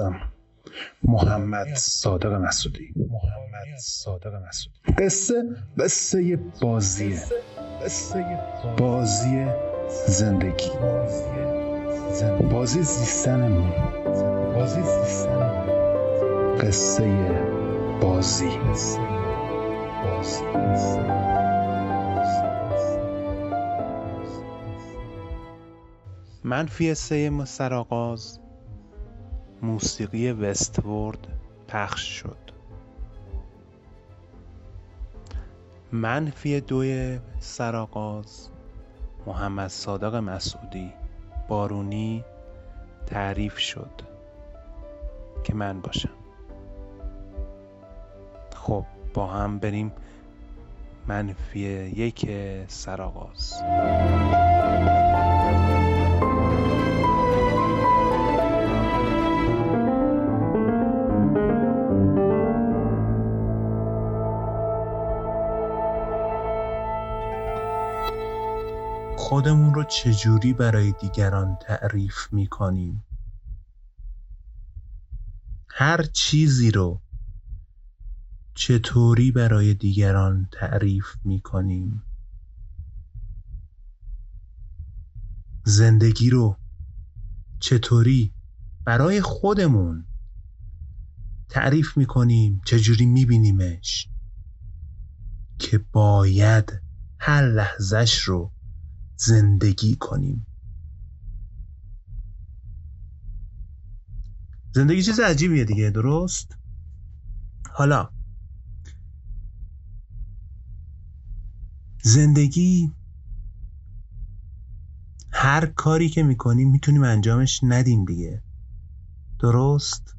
هستم. محمد صادق مسعودی. محمد صادق مسعودی. قصه قصه بازیه. قصه بازی زندگی. بازی زیستنمون بازی زیستنمون قصه بازی. بازی منفی سه سرآغاز موسیقی وستورد پخش شد. منفی دوی سرآغاز محمد صادق مسعودی بارونی تعریف شد که من باشم. خب با هم بریم منفی یک سرآغاز. خودمون رو چجوری برای دیگران تعریف می‌کنیم؟ هر چیزی رو چطوری برای دیگران تعریف می‌کنیم؟ زندگی رو چطوری برای خودمون تعریف می‌کنیم؟ چجوری میبینیمش؟ که باید هر لحظش رو زندگی کنیم. زندگی چیز عجیبیه دیگه درست؟ حالا زندگی هر کاری که می‌کنیم می‌تونیم انجامش ندیم دیگه. درست؟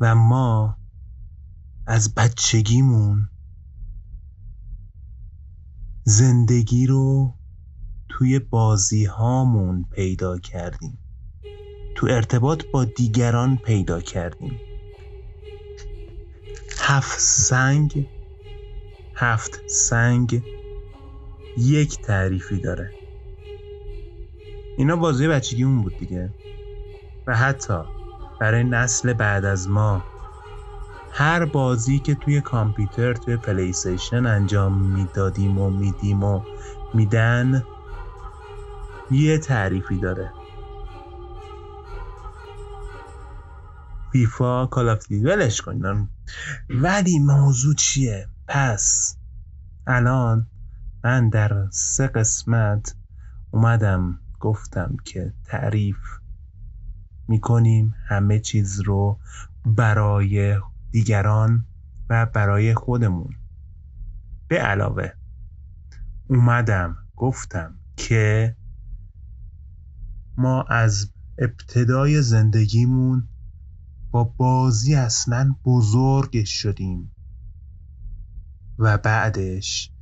و ما از بچگیمون زندگی رو توی بازی هامون پیدا کردیم. تو ارتباط با دیگران پیدا کردیم. هفت سنگ هفت سنگ یک تعریفی داره. اینا بازی بچگیمون بود دیگه. و حتی برای نسل بعد از ما هر بازی که توی کامپیوتر توی پلیستیشن انجام می‌دادیم و میدیم و میدن یه تعریفی داره. فیفا کال آف ولش کن. ولی موضوع چیه؟ پس الان من در سه قسمت اومدم گفتم که تعریف می‌کنیم همه چیز رو برای دیگران و برای خودمون. به علاوه اومدم گفتم که ما از ابتدای زندگیمون با بازی اصلا بزرگ شدیم و بعدش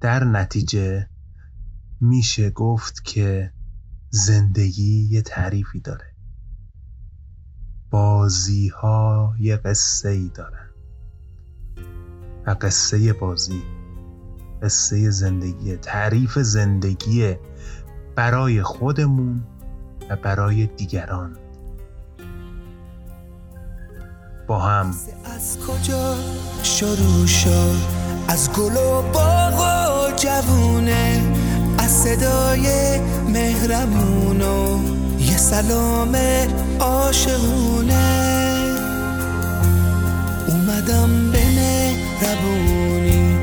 در نتیجه میشه گفت که زندگی یه تعریفی داره. بازی ها یه قصه ای دارن. و قصه بازی قصه زندگی تعریف زندگی برای خودمون و برای دیگران. با هم. از کجا شروع شد؟ از گل و باغ و جوونه. از صدای مهرمون سلام عاشقونه. اومدم به مهربونی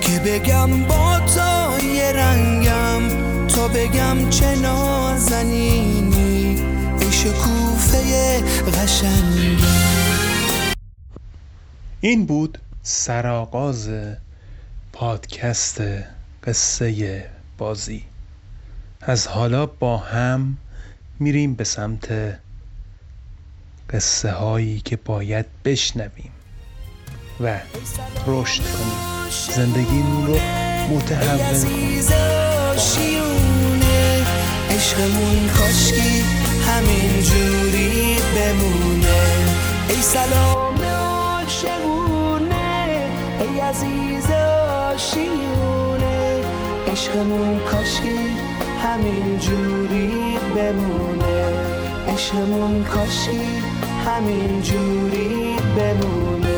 که بگم با تو یه رنگم تا بگم چه نازنینی. ای شکوفه قشنگی. این بود سرآغاز پادکست قصه بازی. از حالا با هم میریم به سمت قصه هایی که باید بشنویم و رشد کنیم. زندگیمون رو متحول کنیم. عشقمون کاشکی همین جوری بمونه. ای سلام عاشقونه ای عزیز آشیونه عشقمون کاشکی همین جوری بمونه. عشقمون کاشی همین جوری بمونه.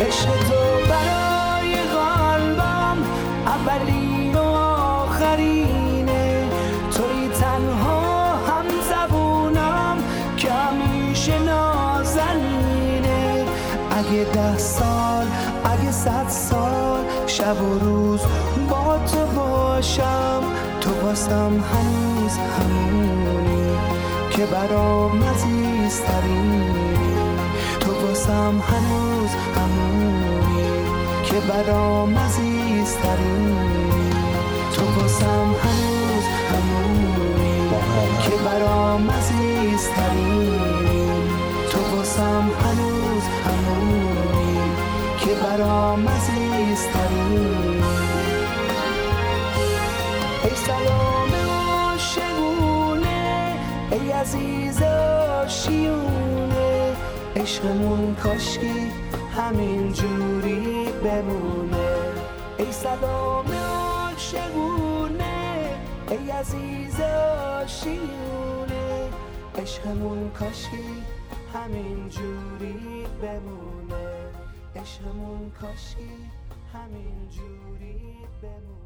عشق اگه ده سال اگه صد سال شب و روز با تو باشم تو واسم هنوز همونی که برام عزیزترینی. تو واسم هنوز همونی که برام عزیزترینی. تو واسم هنوز همونی که برام عزیزترینی. که برام عزیزترینی ای سلام عاشقونه ای عزیز آشیونه عشقمون کاشکی همین جوری بمونه ای سلام عاشقونه ای عزیز آشیونه عشقمون کاشکی همین جوری بمونه. عشقمون کاشکی همین جوری بمونه